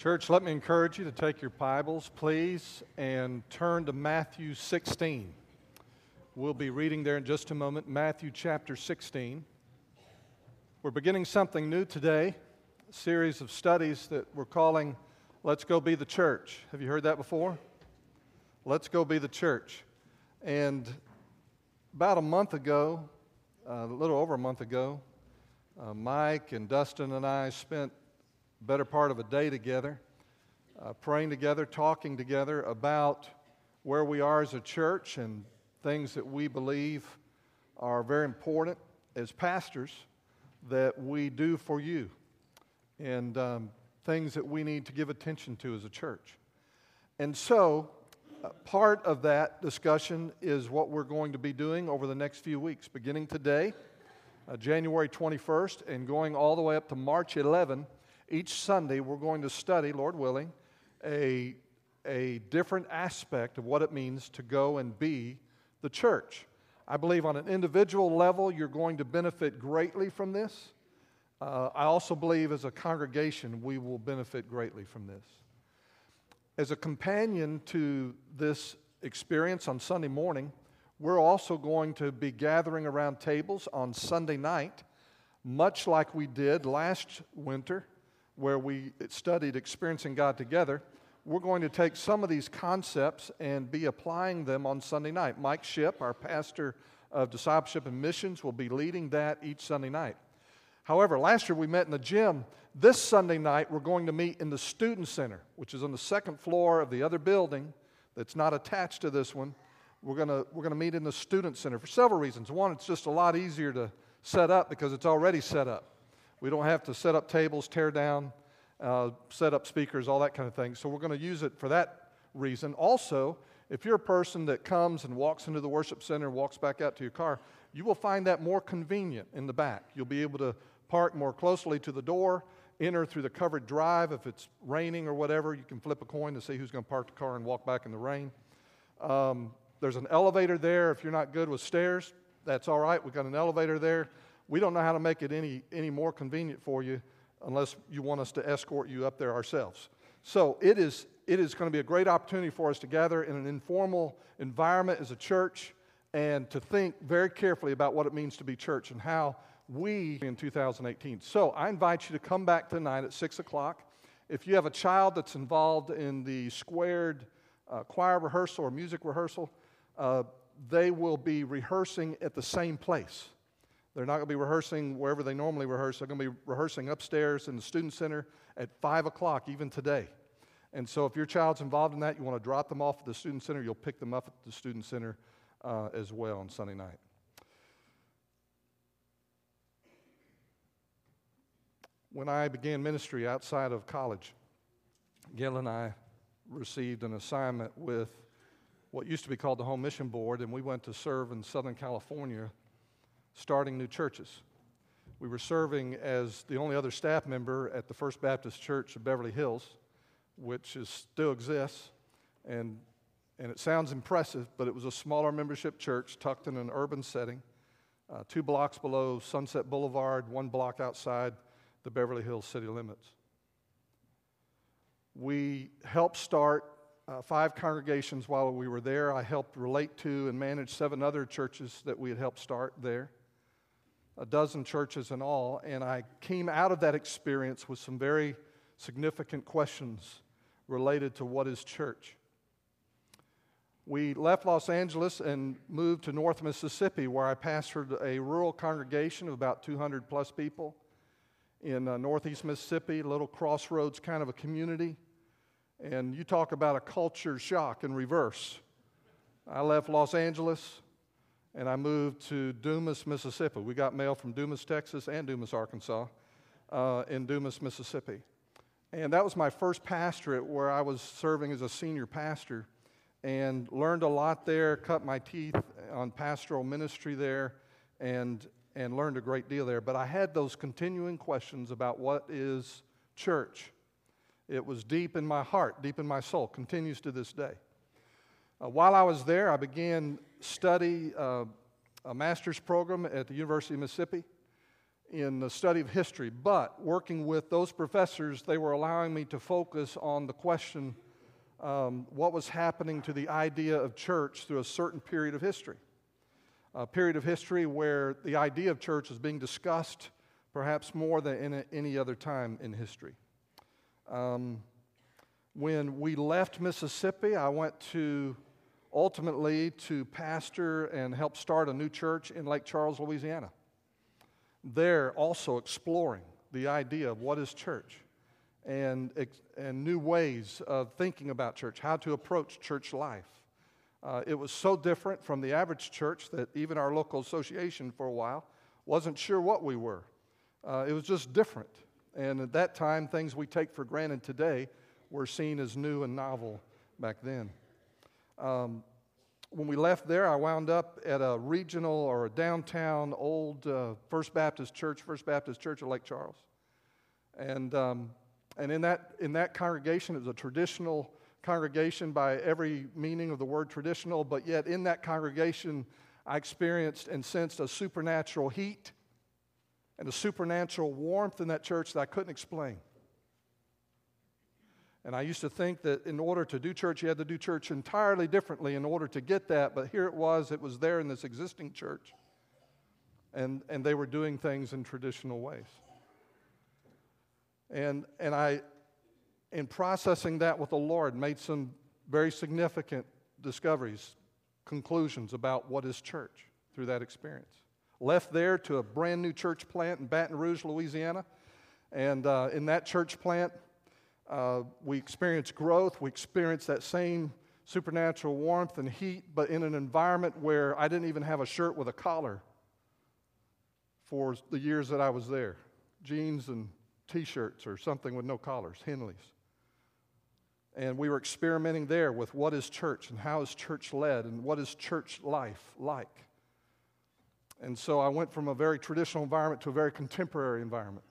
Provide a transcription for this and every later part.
Church, let me encourage you to take your Bibles, please, and turn to Matthew 16. We'll be reading there in just a moment, Matthew chapter 16. We're beginning something new today, a series of studies that we're calling Let's Go Be the Church. Have you heard that before? Let's Go Be the Church. And about a month ago, uh, a little over a month ago, uh, Mike and Dustin and I spent better part of a day together, uh, praying together, talking together about where we are as a church and things that we believe are very important as pastors that we do for you and um, things that we need to give attention to as a church. And so, uh, part of that discussion is what we're going to be doing over the next few weeks, beginning today, uh, January 21st, and going all the way up to March 11 each Sunday, we're going to study, Lord willing, a, a different aspect of what it means to go and be the church. I believe on an individual level, you're going to benefit greatly from this. Uh, I also believe as a congregation, we will benefit greatly from this. As a companion to this experience on Sunday morning, we're also going to be gathering around tables on Sunday night, much like we did last winter where we studied experiencing God together, we're going to take some of these concepts and be applying them on Sunday night. Mike Ship, our pastor of discipleship and missions, will be leading that each Sunday night. However, last year we met in the gym. This Sunday night we're going to meet in the Student Center, which is on the second floor of the other building that's not attached to this one. We're going to, we're going to meet in the Student Center for several reasons. One, it's just a lot easier to set up because it's already set up. We don't have to set up tables, tear down, uh, set up speakers, all that kind of thing. So we're going to use it for that reason. Also, if you're a person that comes and walks into the worship center and walks back out to your car, you will find that more convenient in the back. You'll be able to park more closely to the door, enter through the covered drive. If it's raining or whatever, you can flip a coin to see who's going to park the car and walk back in the rain. Um, there's an elevator there. If you're not good with stairs, that's all right. We've got an elevator there. We don't know how to make it any, any more convenient for you unless you want us to escort you up there ourselves. So it is, it is going to be a great opportunity for us to gather in an informal environment as a church and to think very carefully about what it means to be church and how we in 2018. So I invite you to come back tonight at 6 o'clock. If you have a child that's involved in the squared uh, choir rehearsal or music rehearsal, uh, they will be rehearsing at the same place. They're not going to be rehearsing wherever they normally rehearse. They're going to be rehearsing upstairs in the student center at 5 o'clock, even today. And so, if your child's involved in that, you want to drop them off at the student center, you'll pick them up at the student center uh, as well on Sunday night. When I began ministry outside of college, Gail and I received an assignment with what used to be called the Home Mission Board, and we went to serve in Southern California starting new churches. We were serving as the only other staff member at the First Baptist Church of Beverly Hills, which is, still exists. And, and it sounds impressive, but it was a smaller membership church tucked in an urban setting, uh, two blocks below Sunset Boulevard, one block outside the Beverly Hills city limits. We helped start uh, five congregations while we were there. I helped relate to and manage seven other churches that we had helped start there a dozen churches in all, and I came out of that experience with some very significant questions related to what is church. We left Los Angeles and moved to North Mississippi, where I pastored a rural congregation of about 200 plus people in uh, Northeast Mississippi, a little crossroads kind of a community. And you talk about a culture shock in reverse. I left Los Angeles, and I moved to Dumas, Mississippi. We got mail from Dumas, Texas, and Dumas, Arkansas, uh, in Dumas, Mississippi. And that was my first pastorate where I was serving as a senior pastor and learned a lot there, cut my teeth on pastoral ministry there, and, and learned a great deal there. But I had those continuing questions about what is church. It was deep in my heart, deep in my soul, continues to this day. Uh, while I was there, I began study uh, a master's program at the University of Mississippi in the study of history, but working with those professors, they were allowing me to focus on the question um, what was happening to the idea of church through a certain period of history. A period of history where the idea of church is being discussed perhaps more than in any other time in history. Um, when we left Mississippi, I went to ultimately to pastor and help start a new church in Lake Charles, Louisiana there also exploring the idea of what is church and, and new ways of thinking about church, how to approach church life. Uh, it was so different from the average church that even our local association for a while wasn't sure what we were. Uh, it was just different. And at that time, things we take for granted today were seen as new and novel back then. Um, when we left there, I wound up at a regional or a downtown old uh, First Baptist Church, First Baptist Church of Lake Charles. And, um, and in, that, in that congregation, it was a traditional congregation by every meaning of the word traditional, but yet in that congregation, I experienced and sensed a supernatural heat and a supernatural warmth in that church that I couldn't explain. And I used to think that in order to do church, you had to do church entirely differently in order to get that. But here it was, it was there in this existing church. And, and they were doing things in traditional ways. And, and I, in processing that with the Lord, made some very significant discoveries, conclusions about what is church through that experience. Left there to a brand new church plant in Baton Rouge, Louisiana. And uh, in that church plant, uh, we experience growth. We experience that same supernatural warmth and heat, but in an environment where I didn't even have a shirt with a collar for the years that I was there jeans and t shirts or something with no collars, Henleys. And we were experimenting there with what is church and how is church led and what is church life like. And so I went from a very traditional environment to a very contemporary environment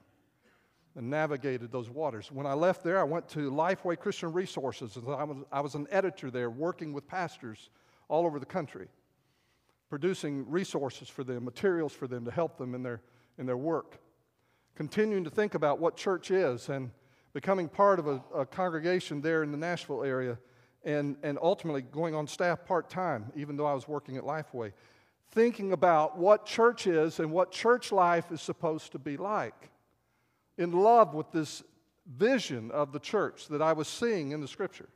and navigated those waters. When I left there, I went to Lifeway Christian Resources. and I was, I was an editor there working with pastors all over the country, producing resources for them, materials for them to help them in their, in their work. Continuing to think about what church is and becoming part of a, a congregation there in the Nashville area and, and ultimately going on staff part time, even though I was working at Lifeway. Thinking about what church is and what church life is supposed to be like in love with this vision of the church that I was seeing in the scripture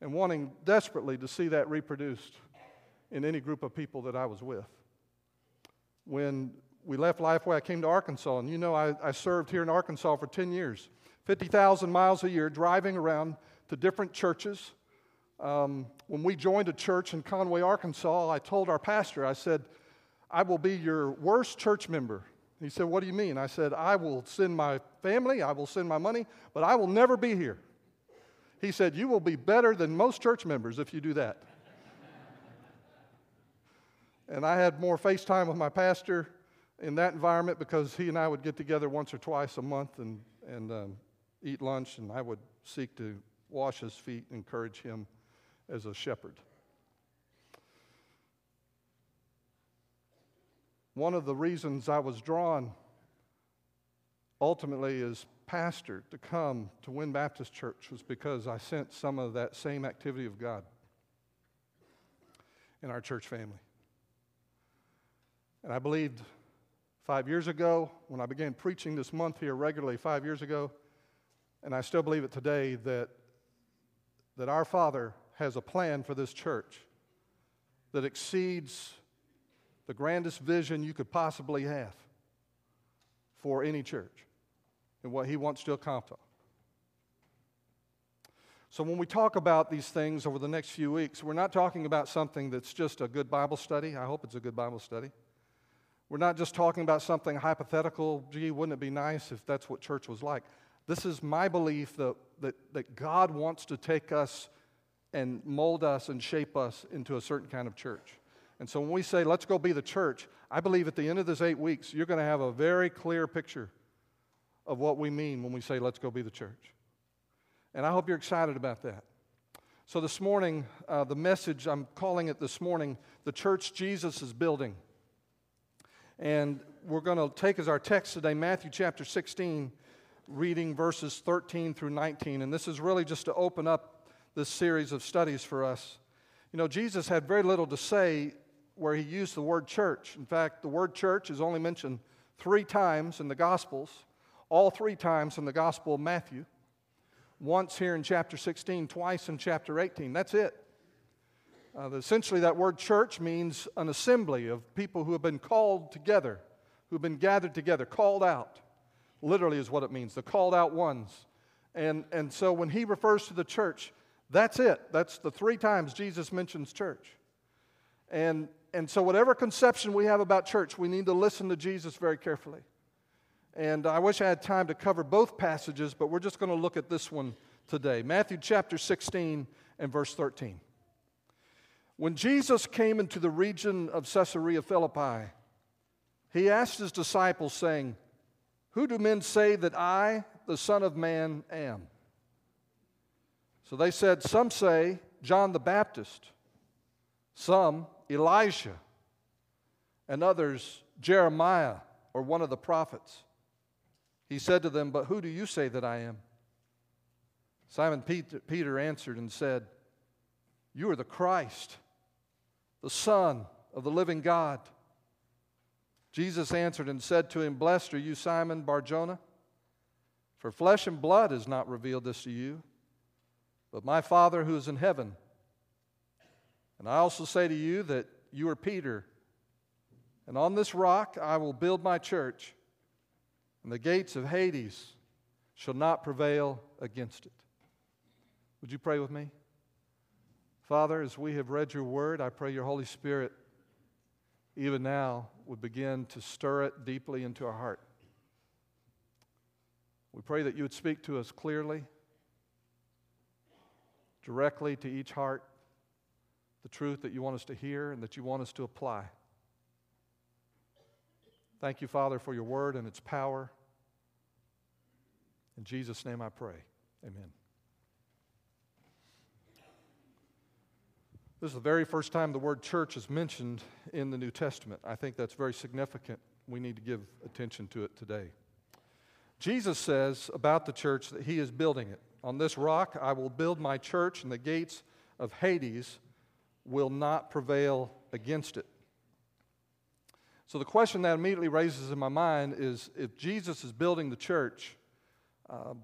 and wanting desperately to see that reproduced in any group of people that I was with. When we left Lifeway, I came to Arkansas, and you know, I, I served here in Arkansas for 10 years 50,000 miles a year driving around to different churches. Um, when we joined a church in Conway, Arkansas, I told our pastor, I said, I will be your worst church member he said, What do you mean? I said, I will send my family, I will send my money, but I will never be here. He said, You will be better than most church members if you do that. and I had more FaceTime with my pastor in that environment because he and I would get together once or twice a month and, and um, eat lunch, and I would seek to wash his feet, encourage him as a shepherd. One of the reasons I was drawn ultimately as pastor to come to Wynne Baptist Church was because I sensed some of that same activity of God in our church family. And I believed five years ago, when I began preaching this month here regularly, five years ago, and I still believe it today, that, that our Father has a plan for this church that exceeds the grandest vision you could possibly have for any church and what he wants to accomplish. So, when we talk about these things over the next few weeks, we're not talking about something that's just a good Bible study. I hope it's a good Bible study. We're not just talking about something hypothetical. Gee, wouldn't it be nice if that's what church was like? This is my belief that, that, that God wants to take us and mold us and shape us into a certain kind of church. And so when we say, let's go be the church, I believe at the end of this eight weeks, you're going to have a very clear picture of what we mean when we say, let's go be the church. And I hope you're excited about that. So this morning, uh, the message, I'm calling it this morning, the church Jesus is building. And we're going to take as our text today Matthew chapter 16, reading verses 13 through 19. And this is really just to open up this series of studies for us. You know, Jesus had very little to say where he used the word church. In fact, the word church is only mentioned three times in the Gospels, all three times in the Gospel of Matthew, once here in chapter 16, twice in chapter 18. That's it. Uh, essentially, that word church means an assembly of people who have been called together, who have been gathered together, called out. Literally, is what it means the called out ones. And, and so, when he refers to the church, that's it. That's the three times Jesus mentions church. And, and so, whatever conception we have about church, we need to listen to Jesus very carefully. And I wish I had time to cover both passages, but we're just going to look at this one today Matthew chapter 16 and verse 13. When Jesus came into the region of Caesarea Philippi, he asked his disciples, saying, Who do men say that I, the Son of Man, am? So they said, Some say John the Baptist, some Elijah, and others Jeremiah or one of the prophets. He said to them, But who do you say that I am? Simon Peter answered and said, You are the Christ the Son of the living God. Jesus answered and said to him, Blessed are you, Simon Barjona, for flesh and blood has not revealed this to you, but my Father who is in heaven. And I also say to you that you are Peter, and on this rock I will build my church, and the gates of Hades shall not prevail against it. Would you pray with me? Father, as we have read your word, I pray your Holy Spirit, even now, would begin to stir it deeply into our heart. We pray that you would speak to us clearly, directly to each heart, the truth that you want us to hear and that you want us to apply. Thank you, Father, for your word and its power. In Jesus' name I pray. Amen. This is the very first time the word church is mentioned in the New Testament. I think that's very significant. We need to give attention to it today. Jesus says about the church that he is building it. On this rock I will build my church, and the gates of Hades will not prevail against it. So, the question that immediately raises in my mind is if Jesus is building the church, uh,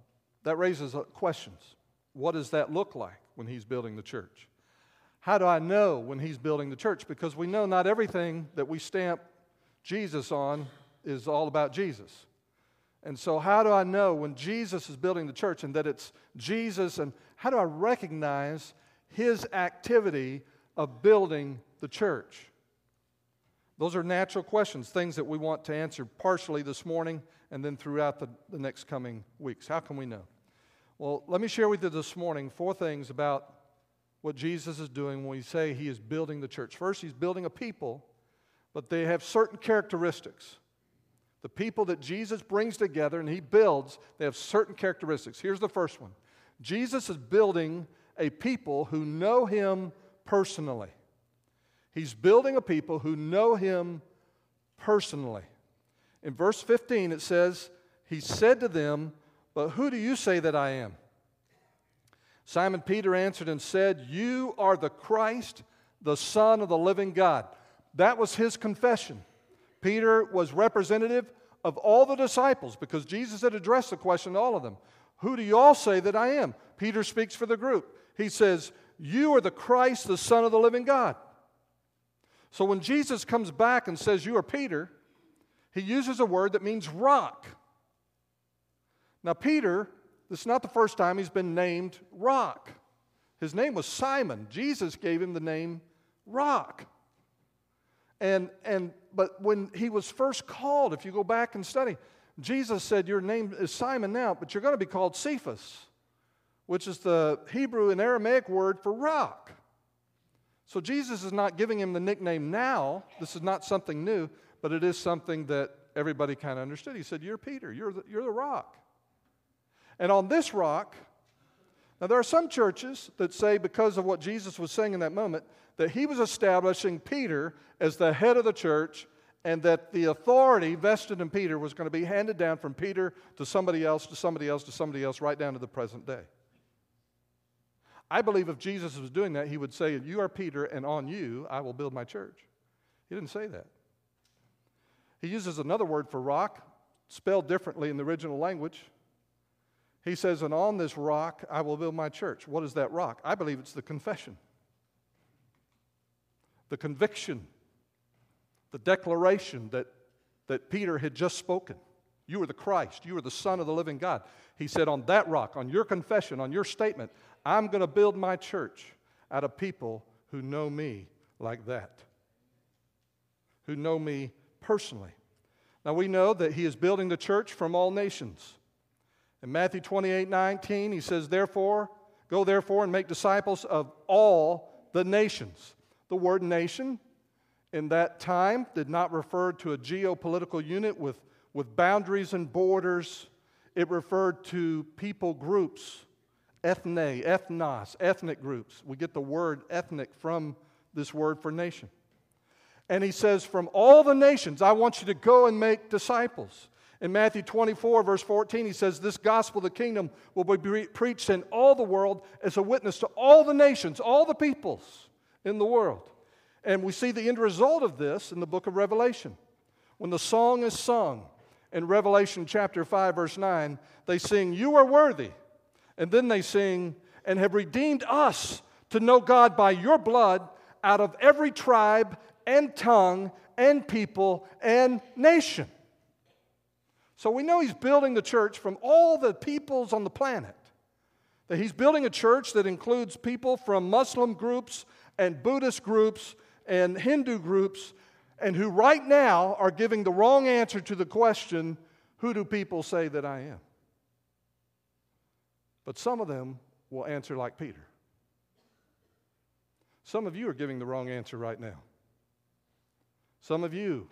that raises questions. What does that look like when he's building the church? How do I know when he's building the church? Because we know not everything that we stamp Jesus on is all about Jesus. And so, how do I know when Jesus is building the church and that it's Jesus? And how do I recognize his activity of building the church? Those are natural questions, things that we want to answer partially this morning and then throughout the, the next coming weeks. How can we know? Well, let me share with you this morning four things about what Jesus is doing when we say he is building the church. First, he's building a people, but they have certain characteristics. The people that Jesus brings together and he builds, they have certain characteristics. Here's the first one Jesus is building a people who know him personally. He's building a people who know him personally. In verse 15, it says, He said to them, But who do you say that I am? Simon Peter answered and said, You are the Christ, the Son of the living God. That was his confession. Peter was representative of all the disciples because Jesus had addressed the question to all of them Who do you all say that I am? Peter speaks for the group. He says, You are the Christ, the Son of the living God. So when Jesus comes back and says, You are Peter, he uses a word that means rock. Now, Peter this is not the first time he's been named Rock. His name was Simon. Jesus gave him the name Rock. And, and, but when he was first called, if you go back and study, Jesus said, Your name is Simon now, but you're going to be called Cephas, which is the Hebrew and Aramaic word for rock. So Jesus is not giving him the nickname now. This is not something new, but it is something that everybody kind of understood. He said, You're Peter, you're the, you're the rock. And on this rock, now there are some churches that say, because of what Jesus was saying in that moment, that he was establishing Peter as the head of the church and that the authority vested in Peter was going to be handed down from Peter to somebody else, to somebody else, to somebody else, right down to the present day. I believe if Jesus was doing that, he would say, You are Peter, and on you I will build my church. He didn't say that. He uses another word for rock, spelled differently in the original language. He says, And on this rock I will build my church. What is that rock? I believe it's the confession, the conviction, the declaration that, that Peter had just spoken. You are the Christ. You are the Son of the living God. He said, On that rock, on your confession, on your statement, I'm going to build my church out of people who know me like that, who know me personally. Now we know that he is building the church from all nations. In Matthew 28 19, he says, Therefore, go therefore and make disciples of all the nations. The word nation in that time did not refer to a geopolitical unit with, with boundaries and borders, it referred to people groups ethne, ethnos, ethnic groups. We get the word ethnic from this word for nation. And he says, From all the nations, I want you to go and make disciples. In Matthew 24, verse 14, he says, This gospel of the kingdom will be preached in all the world as a witness to all the nations, all the peoples in the world. And we see the end result of this in the book of Revelation. When the song is sung in Revelation chapter 5, verse 9, they sing, You are worthy and then they sing, and have redeemed us to know God by your blood out of every tribe and tongue and people and nation. So we know he's building the church from all the peoples on the planet. That he's building a church that includes people from Muslim groups and Buddhist groups and Hindu groups, and who right now are giving the wrong answer to the question who do people say that I am? But some of them will answer like Peter. Some of you are giving the wrong answer right now. Some of you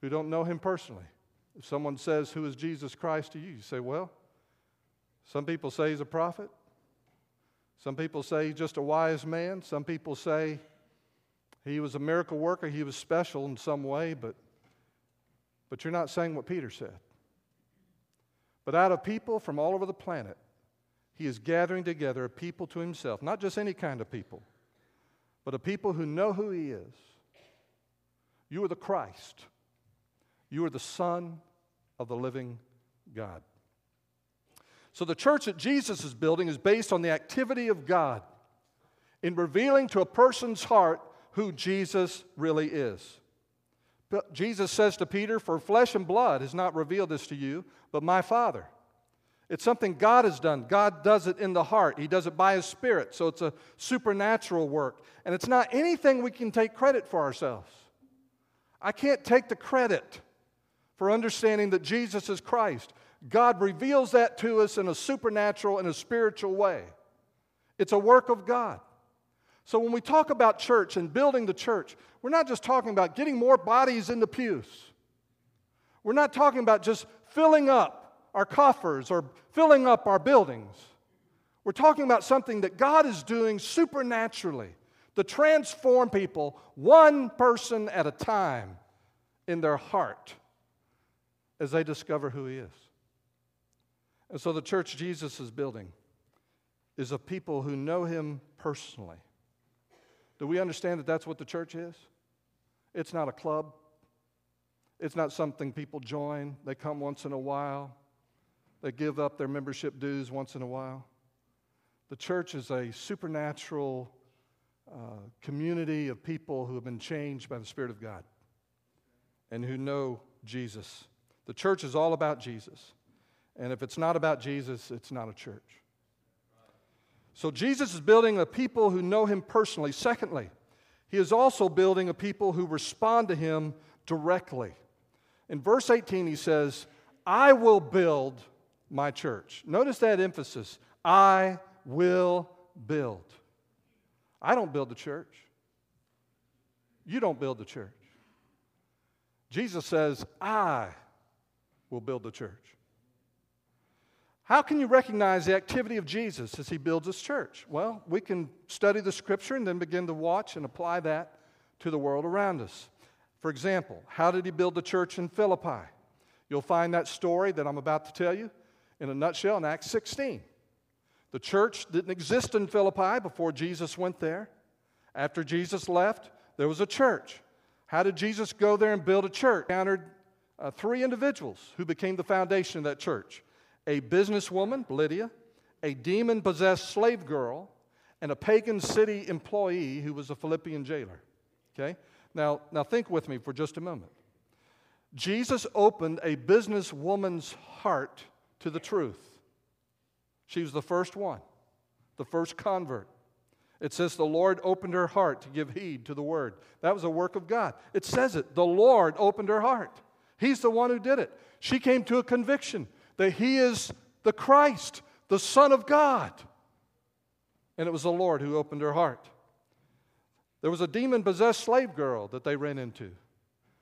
who don't know him personally, if someone says, Who is Jesus Christ to you? you say, Well, some people say he's a prophet. Some people say he's just a wise man. Some people say he was a miracle worker. He was special in some way, but, but you're not saying what Peter said. But out of people from all over the planet, he is gathering together a people to himself, not just any kind of people, but a people who know who he is. You are the Christ. You are the Son of the living God. So, the church that Jesus is building is based on the activity of God in revealing to a person's heart who Jesus really is. But Jesus says to Peter, For flesh and blood has not revealed this to you, but my Father. It's something God has done. God does it in the heart. He does it by His Spirit. So it's a supernatural work. And it's not anything we can take credit for ourselves. I can't take the credit for understanding that Jesus is Christ. God reveals that to us in a supernatural and a spiritual way. It's a work of God. So when we talk about church and building the church, we're not just talking about getting more bodies in the pews. We're not talking about just filling up our coffers or filling up our buildings. We're talking about something that God is doing supernaturally to transform people one person at a time in their heart as they discover who He is. And so the church Jesus is building is a people who know Him personally. Do we understand that that's what the church is? It's not a club. It's not something people join. They come once in a while. They give up their membership dues once in a while. The church is a supernatural uh, community of people who have been changed by the Spirit of God and who know Jesus. The church is all about Jesus. And if it's not about Jesus, it's not a church. So Jesus is building a people who know him personally. Secondly, he is also building a people who respond to him directly. In verse 18, he says, I will build my church. Notice that emphasis I will build. I don't build the church. You don't build the church. Jesus says, I will build the church. How can you recognize the activity of Jesus as he builds his church? Well, we can study the scripture and then begin to watch and apply that to the world around us. For example, how did he build the church in Philippi? You'll find that story that I'm about to tell you in a nutshell in Acts 16. The church didn't exist in Philippi before Jesus went there. After Jesus left, there was a church. How did Jesus go there and build a church? He encountered uh, three individuals who became the foundation of that church a businesswoman, Lydia, a demon possessed slave girl, and a pagan city employee who was a Philippian jailer. Okay? Now, now think with me for just a moment. Jesus opened a businesswoman's heart to the truth. She was the first one, the first convert. It says the Lord opened her heart to give heed to the word. That was a work of God. It says it. The Lord opened her heart. He's the one who did it. She came to a conviction that He is the Christ, the Son of God. And it was the Lord who opened her heart. There was a demon possessed slave girl that they ran into.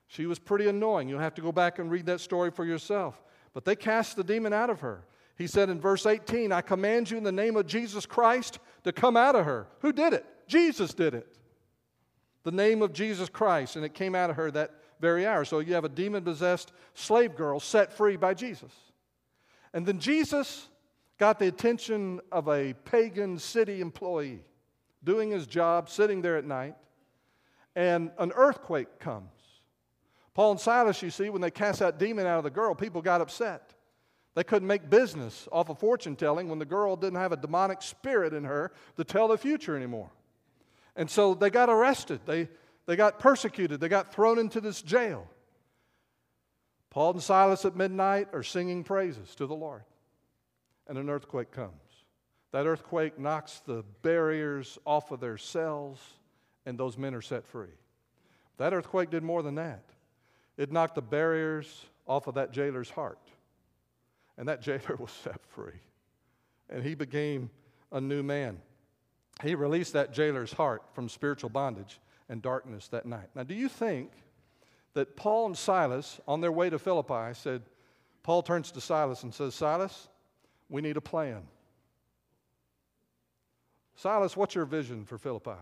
She was pretty annoying. You'll have to go back and read that story for yourself. But they cast the demon out of her. He said in verse 18, I command you in the name of Jesus Christ to come out of her. Who did it? Jesus did it. The name of Jesus Christ, and it came out of her that very hour. So you have a demon possessed slave girl set free by Jesus. And then Jesus got the attention of a pagan city employee doing his job, sitting there at night, and an earthquake comes. Paul and Silas, you see, when they cast that demon out of the girl, people got upset. They couldn't make business off of fortune telling when the girl didn't have a demonic spirit in her to tell the future anymore. And so they got arrested. They, they got persecuted. They got thrown into this jail. Paul and Silas at midnight are singing praises to the Lord. And an earthquake comes. That earthquake knocks the barriers off of their cells, and those men are set free. That earthquake did more than that. It knocked the barriers off of that jailer's heart. And that jailer was set free. And he became a new man. He released that jailer's heart from spiritual bondage and darkness that night. Now, do you think that Paul and Silas, on their way to Philippi, said, Paul turns to Silas and says, Silas, we need a plan. Silas, what's your vision for Philippi?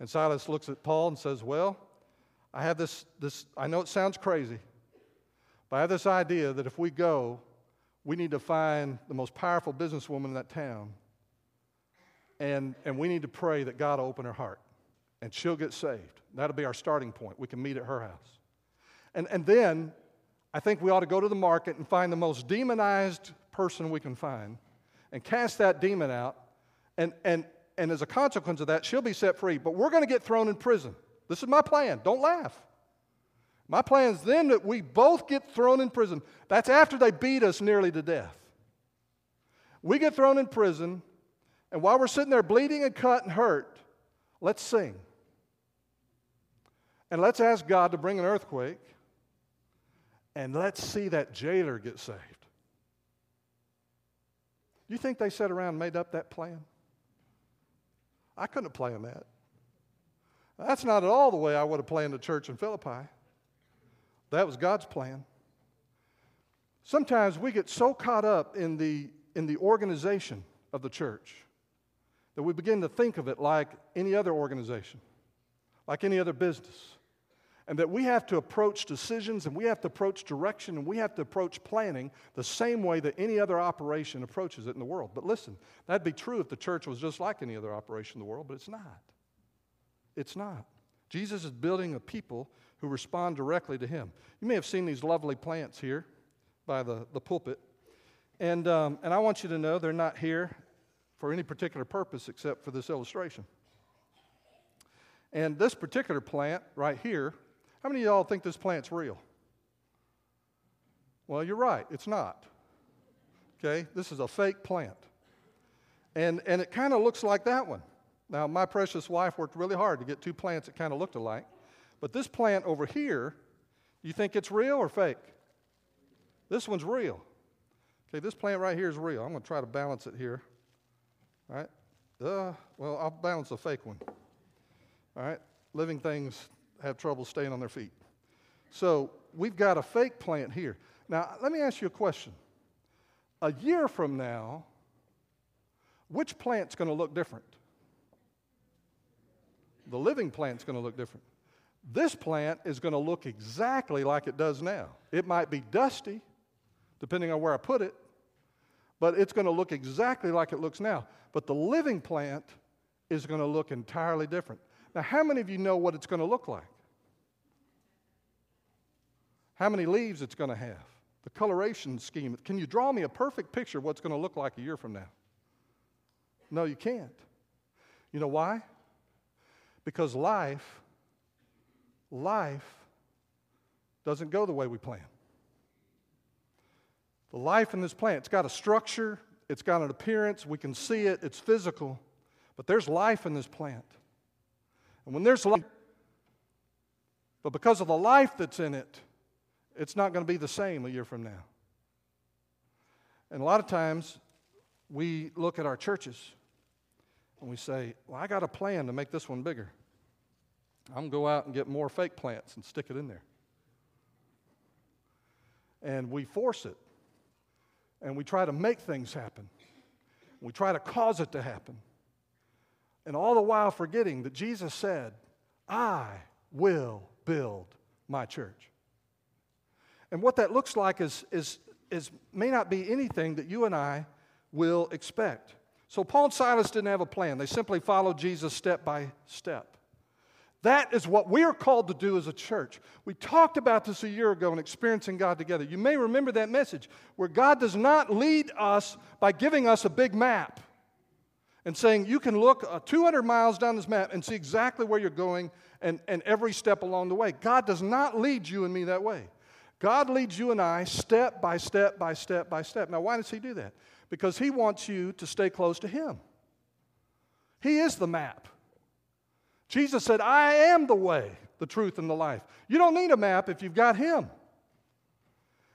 And Silas looks at Paul and says, Well, I have this, this I know it sounds crazy, but I have this idea that if we go, we need to find the most powerful businesswoman in that town. And, and we need to pray that God will open her heart and she'll get saved. That'll be our starting point. We can meet at her house. And, and then I think we ought to go to the market and find the most demonized person we can find and cast that demon out. And, and, and as a consequence of that, she'll be set free. But we're going to get thrown in prison. This is my plan. Don't laugh. My plan is then that we both get thrown in prison. That's after they beat us nearly to death. We get thrown in prison, and while we're sitting there bleeding and cut and hurt, let's sing. And let's ask God to bring an earthquake, and let's see that jailer get saved. You think they sat around and made up that plan? I couldn't have planned that. That's not at all the way I would have planned the church in Philippi. That was God's plan. Sometimes we get so caught up in the, in the organization of the church that we begin to think of it like any other organization, like any other business. And that we have to approach decisions and we have to approach direction and we have to approach planning the same way that any other operation approaches it in the world. But listen, that'd be true if the church was just like any other operation in the world, but it's not. It's not. Jesus is building a people who respond directly to Him. You may have seen these lovely plants here by the, the pulpit. And, um, and I want you to know they're not here for any particular purpose except for this illustration. And this particular plant right here, how many of y'all think this plant's real? Well, you're right, it's not. Okay, this is a fake plant. And, and it kind of looks like that one. Now, my precious wife worked really hard to get two plants that kind of looked alike. But this plant over here, you think it's real or fake? This one's real. Okay, this plant right here is real. I'm going to try to balance it here. All right? Uh, well, I'll balance a fake one. All right? Living things have trouble staying on their feet. So we've got a fake plant here. Now, let me ask you a question. A year from now, which plant's going to look different? The living plant's going to look different. This plant is going to look exactly like it does now. It might be dusty, depending on where I put it, but it's going to look exactly like it looks now. But the living plant is going to look entirely different. Now, how many of you know what it's going to look like? How many leaves it's going to have? The coloration scheme. Can you draw me a perfect picture of what's going to look like a year from now? No, you can't. You know why? Because life, life doesn't go the way we plan. The life in this plant, it's got a structure, it's got an appearance, we can see it, it's physical, but there's life in this plant. And when there's life, but because of the life that's in it, it's not going to be the same a year from now. And a lot of times we look at our churches and we say, Well, I got a plan to make this one bigger. I'm going to go out and get more fake plants and stick it in there. And we force it and we try to make things happen. We try to cause it to happen. And all the while forgetting that Jesus said, I will build my church. And what that looks like is, is, is may not be anything that you and I will expect. So Paul and Silas didn't have a plan. They simply followed Jesus step by step. That is what we are called to do as a church. We talked about this a year ago in experiencing God together. You may remember that message where God does not lead us by giving us a big map and saying, You can look uh, 200 miles down this map and see exactly where you're going and, and every step along the way. God does not lead you and me that way. God leads you and I step by step by step by step. Now, why does He do that? Because He wants you to stay close to Him. He is the map. Jesus said, I am the way, the truth, and the life. You don't need a map if you've got Him.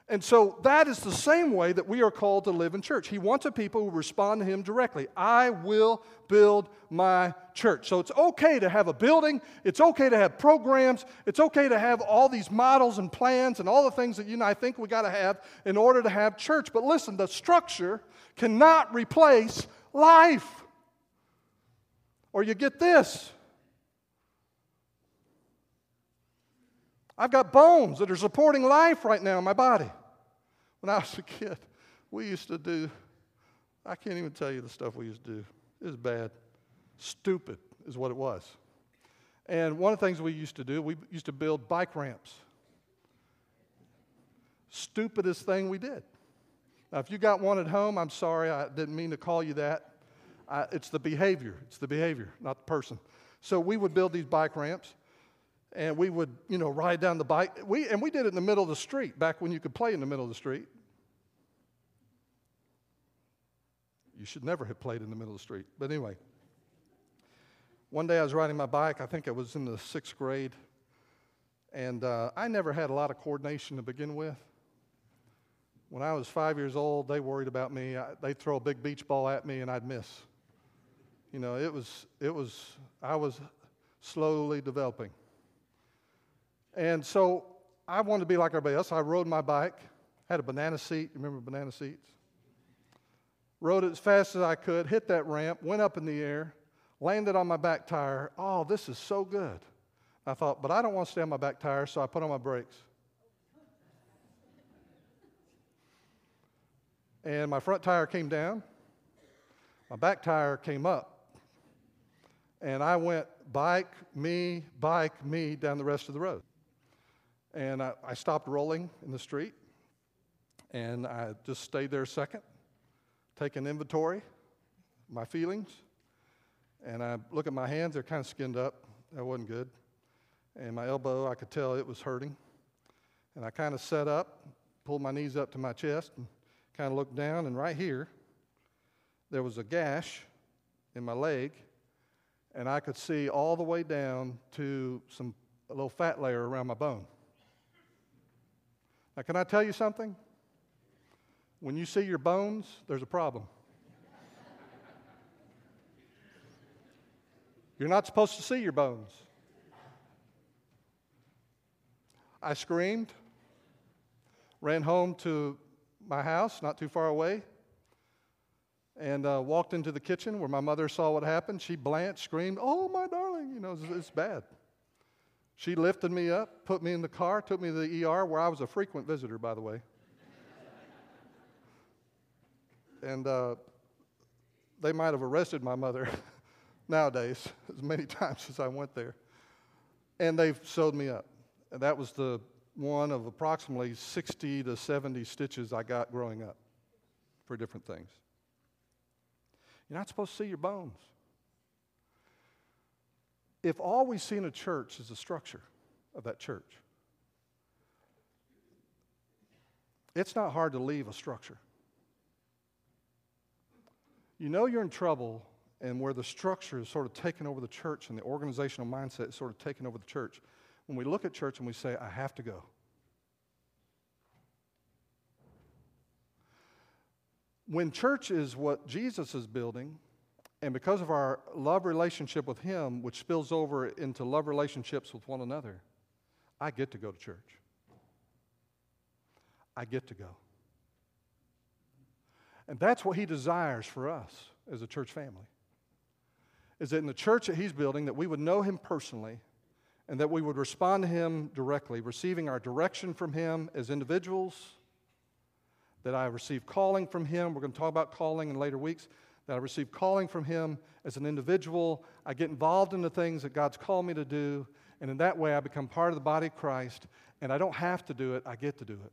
And so that is the same way that we are called to live in church. He wants a people who respond to Him directly. I will build my church. So it's okay to have a building, it's okay to have programs, it's okay to have all these models and plans and all the things that you and I think we got to have in order to have church. But listen, the structure cannot replace life. Or you get this I've got bones that are supporting life right now in my body. When I was a kid, we used to do, I can't even tell you the stuff we used to do. It was bad. Stupid is what it was. And one of the things we used to do, we used to build bike ramps. Stupidest thing we did. Now, if you got one at home, I'm sorry, I didn't mean to call you that. I, it's the behavior. It's the behavior, not the person. So we would build these bike ramps and we would, you know, ride down the bike. We, and we did it in the middle of the street, back when you could play in the middle of the street. You should never have played in the middle of the street. But anyway, one day I was riding my bike, I think I was in the sixth grade, and uh, I never had a lot of coordination to begin with. When I was five years old, they worried about me. I, they'd throw a big beach ball at me and I'd miss. You know, it was, it was, I was slowly developing. And so I wanted to be like everybody else. I rode my bike, had a banana seat. Remember banana seats? Rode it as fast as I could, hit that ramp, went up in the air, landed on my back tire. Oh, this is so good. I thought, but I don't want to stay on my back tire, so I put on my brakes. And my front tire came down, my back tire came up. And I went bike, me, bike, me down the rest of the road. And I, I stopped rolling in the street and I just stayed there a second, taking inventory, my feelings. And I look at my hands, they're kind of skinned up. That wasn't good. And my elbow, I could tell it was hurting. And I kind of sat up, pulled my knees up to my chest, and kind of looked down. And right here, there was a gash in my leg, and I could see all the way down to some a little fat layer around my bone. Now, can I tell you something? When you see your bones, there's a problem. You're not supposed to see your bones. I screamed, ran home to my house, not too far away, and uh, walked into the kitchen where my mother saw what happened. She blanched, screamed, Oh, my darling, you know, it's, it's bad. She lifted me up, put me in the car, took me to the ER, where I was a frequent visitor, by the way. and uh, they might have arrested my mother nowadays, as many times as I went there. And they sewed me up. And that was the one of approximately 60 to 70 stitches I got growing up for different things. You're not supposed to see your bones. If all we see in a church is the structure of that church, it's not hard to leave a structure. You know you're in trouble and where the structure is sort of taken over the church and the organizational mindset is sort of taken over the church. When we look at church and we say, I have to go. When church is what Jesus is building, and because of our love relationship with Him, which spills over into love relationships with one another, I get to go to church. I get to go. And that's what He desires for us as a church family. Is that in the church that He's building, that we would know Him personally and that we would respond to Him directly, receiving our direction from Him as individuals, that I receive calling from Him. We're going to talk about calling in later weeks that I receive calling from Him as an individual. I get involved in the things that God's called me to do, and in that way I become part of the body of Christ, and I don't have to do it, I get to do it.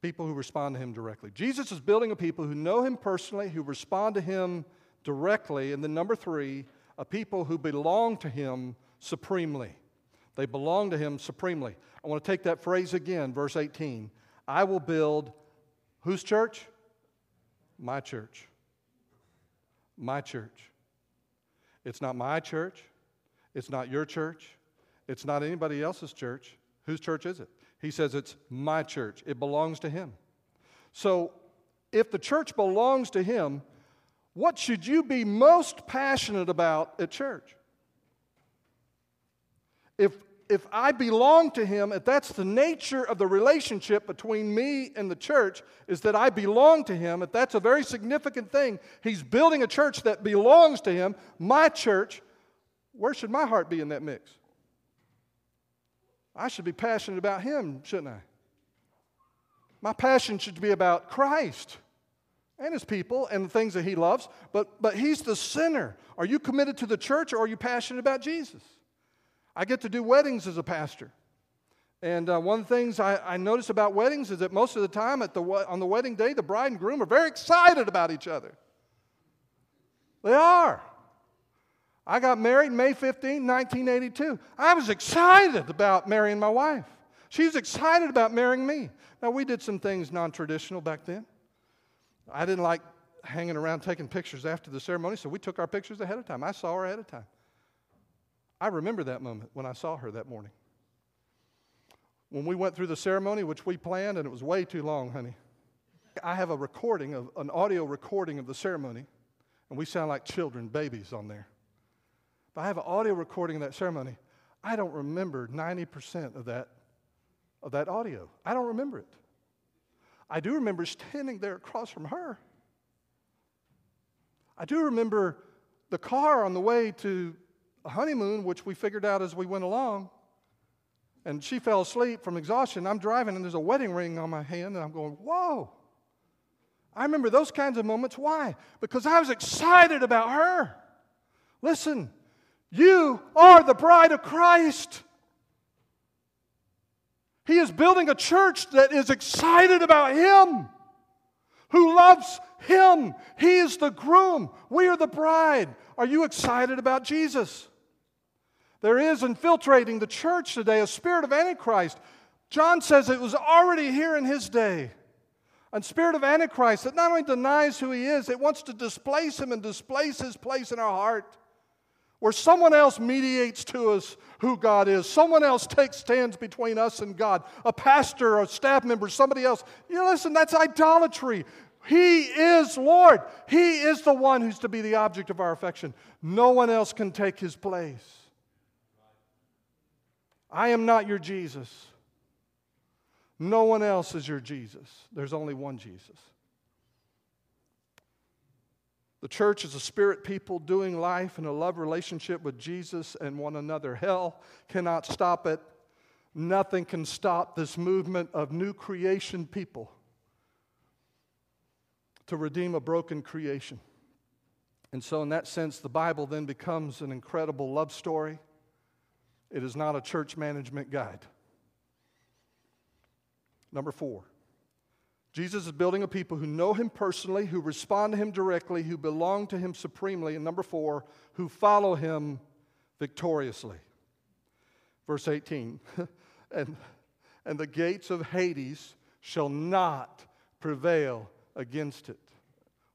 People who respond to Him directly. Jesus is building a people who know Him personally, who respond to Him directly, and then number three, a people who belong to Him supremely. They belong to Him supremely. I want to take that phrase again, verse 18. I will build whose church? My church. My church. It's not my church. It's not your church. It's not anybody else's church. Whose church is it? He says it's my church. It belongs to him. So, if the church belongs to him, what should you be most passionate about at church? If if I belong to him, if that's the nature of the relationship between me and the church, is that I belong to him, if that's a very significant thing, he's building a church that belongs to him, my church, where should my heart be in that mix? I should be passionate about him, shouldn't I? My passion should be about Christ and his people and the things that he loves, but, but he's the sinner. Are you committed to the church or are you passionate about Jesus? I get to do weddings as a pastor. And uh, one of the things I, I notice about weddings is that most of the time at the, on the wedding day, the bride and groom are very excited about each other. They are. I got married May 15, 1982. I was excited about marrying my wife. She was excited about marrying me. Now, we did some things non traditional back then. I didn't like hanging around taking pictures after the ceremony, so we took our pictures ahead of time. I saw her ahead of time. I remember that moment when I saw her that morning. When we went through the ceremony, which we planned, and it was way too long, honey. I have a recording of an audio recording of the ceremony, and we sound like children, babies on there. But I have an audio recording of that ceremony. I don't remember 90% of that, of that audio. I don't remember it. I do remember standing there across from her. I do remember the car on the way to honeymoon, which we figured out as we went along. And she fell asleep from exhaustion. I'm driving, and there's a wedding ring on my hand, and I'm going, Whoa. I remember those kinds of moments. Why? Because I was excited about her. Listen, you are the bride of Christ. He is building a church that is excited about Him, who loves Him. He is the groom. We are the bride. Are you excited about Jesus? There is infiltrating the church today a spirit of Antichrist. John says it was already here in his day. A spirit of Antichrist that not only denies who he is, it wants to displace him and displace his place in our heart. Where someone else mediates to us who God is. Someone else takes stands between us and God. A pastor, a staff member, somebody else. You know, listen, that's idolatry. He is Lord. He is the one who's to be the object of our affection. No one else can take his place. I am not your Jesus. No one else is your Jesus. There's only one Jesus. The church is a spirit people doing life in a love relationship with Jesus and one another. Hell cannot stop it. Nothing can stop this movement of new creation people to redeem a broken creation. And so, in that sense, the Bible then becomes an incredible love story. It is not a church management guide. Number four, Jesus is building a people who know him personally, who respond to him directly, who belong to him supremely. And number four, who follow him victoriously. Verse 18, and, and the gates of Hades shall not prevail against it.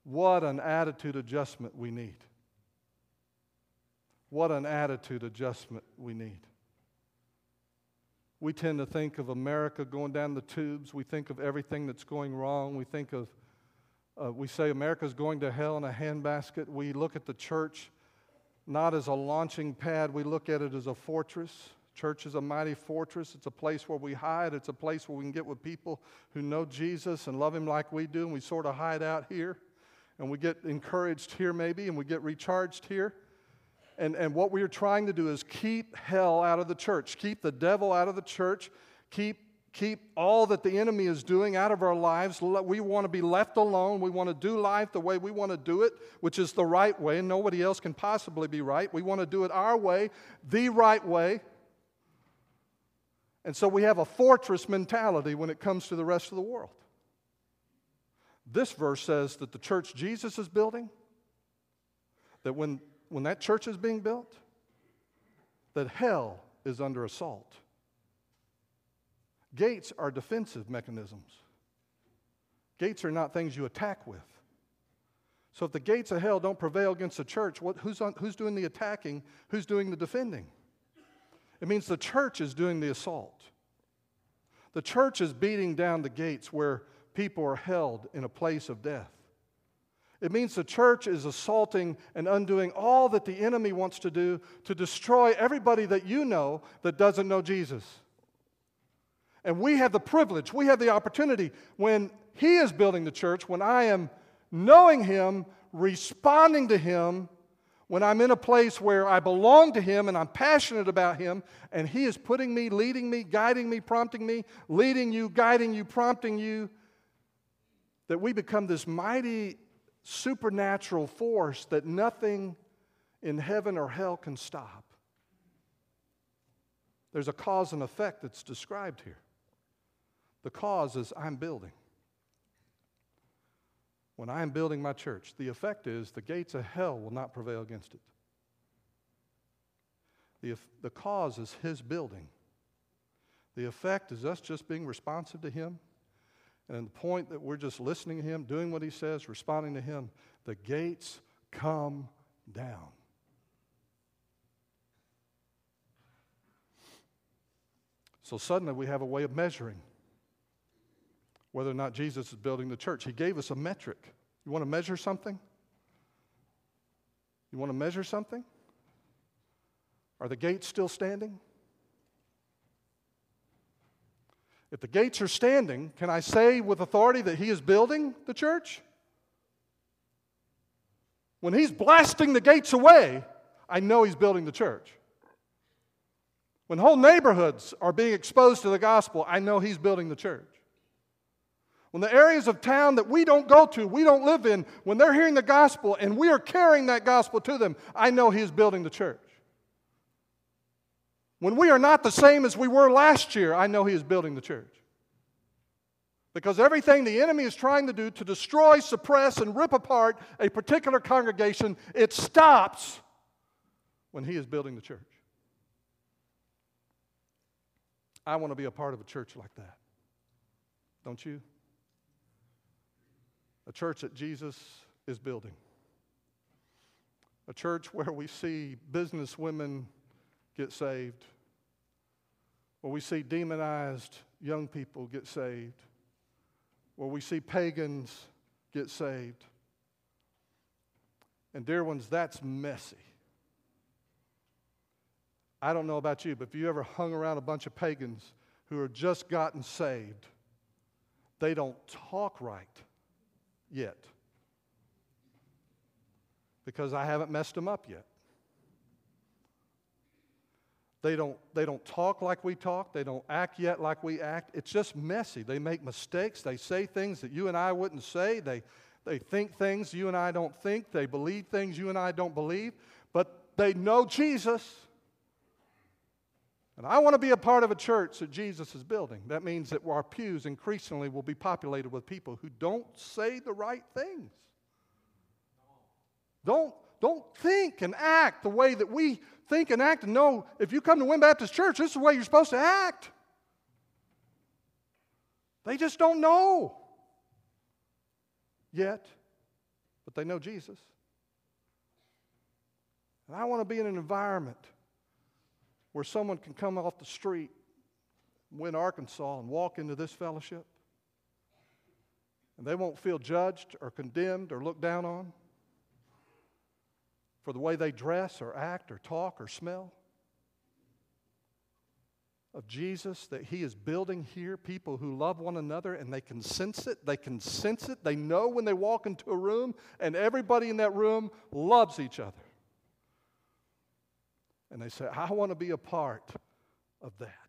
What an attitude adjustment we need. What an attitude adjustment we need. We tend to think of America going down the tubes. We think of everything that's going wrong. We think of, uh, we say America's going to hell in a handbasket. We look at the church not as a launching pad, we look at it as a fortress. Church is a mighty fortress. It's a place where we hide. It's a place where we can get with people who know Jesus and love Him like we do, and we sort of hide out here. And we get encouraged here, maybe, and we get recharged here. And, and what we are trying to do is keep hell out of the church, keep the devil out of the church, keep, keep all that the enemy is doing out of our lives. We want to be left alone. We want to do life the way we want to do it, which is the right way, and nobody else can possibly be right. We want to do it our way, the right way. And so we have a fortress mentality when it comes to the rest of the world. This verse says that the church Jesus is building, that when when that church is being built, that hell is under assault. Gates are defensive mechanisms. Gates are not things you attack with. So if the gates of hell don't prevail against the church, what, who's, on, who's doing the attacking? Who's doing the defending? It means the church is doing the assault. The church is beating down the gates where people are held in a place of death. It means the church is assaulting and undoing all that the enemy wants to do to destroy everybody that you know that doesn't know Jesus. And we have the privilege, we have the opportunity when He is building the church, when I am knowing Him, responding to Him, when I'm in a place where I belong to Him and I'm passionate about Him, and He is putting me, leading me, guiding me, prompting me, leading you, guiding you, prompting you, that we become this mighty supernatural force that nothing in heaven or hell can stop. There's a cause and effect that's described here. The cause is I'm building. When I am building my church, the effect is the gates of hell will not prevail against it. The, the cause is His building. The effect is us just being responsive to Him and the point that we're just listening to him, doing what he says, responding to him, the gates come down. So suddenly we have a way of measuring whether or not Jesus is building the church. He gave us a metric. You want to measure something? You want to measure something? Are the gates still standing? If the gates are standing, can I say with authority that he is building the church? When he's blasting the gates away, I know he's building the church. When whole neighborhoods are being exposed to the gospel, I know he's building the church. When the areas of town that we don't go to, we don't live in, when they're hearing the gospel and we are carrying that gospel to them, I know he is building the church. When we are not the same as we were last year, I know He is building the church. Because everything the enemy is trying to do to destroy, suppress, and rip apart a particular congregation, it stops when He is building the church. I want to be a part of a church like that. Don't you? A church that Jesus is building. A church where we see business women get saved, where we see demonized young people get saved, where we see pagans get saved. And, dear ones, that's messy. I don't know about you, but if you ever hung around a bunch of pagans who are just gotten saved, they don't talk right yet. because I haven't messed them up yet. They don't, they don't talk like we talk. They don't act yet like we act. It's just messy. They make mistakes. They say things that you and I wouldn't say. They, they think things you and I don't think. They believe things you and I don't believe. But they know Jesus. And I want to be a part of a church that Jesus is building. That means that our pews increasingly will be populated with people who don't say the right things. Don't, don't think and act the way that we think and act and know if you come to Wynne Baptist Church, this is the way you're supposed to act. They just don't know yet, but they know Jesus. And I want to be in an environment where someone can come off the street, Wynne Arkansas, and walk into this fellowship, and they won't feel judged or condemned or looked down on for the way they dress or act or talk or smell of Jesus that He is building here, people who love one another and they can sense it. They can sense it. They know when they walk into a room, and everybody in that room loves each other. And they say, I want to be a part of that.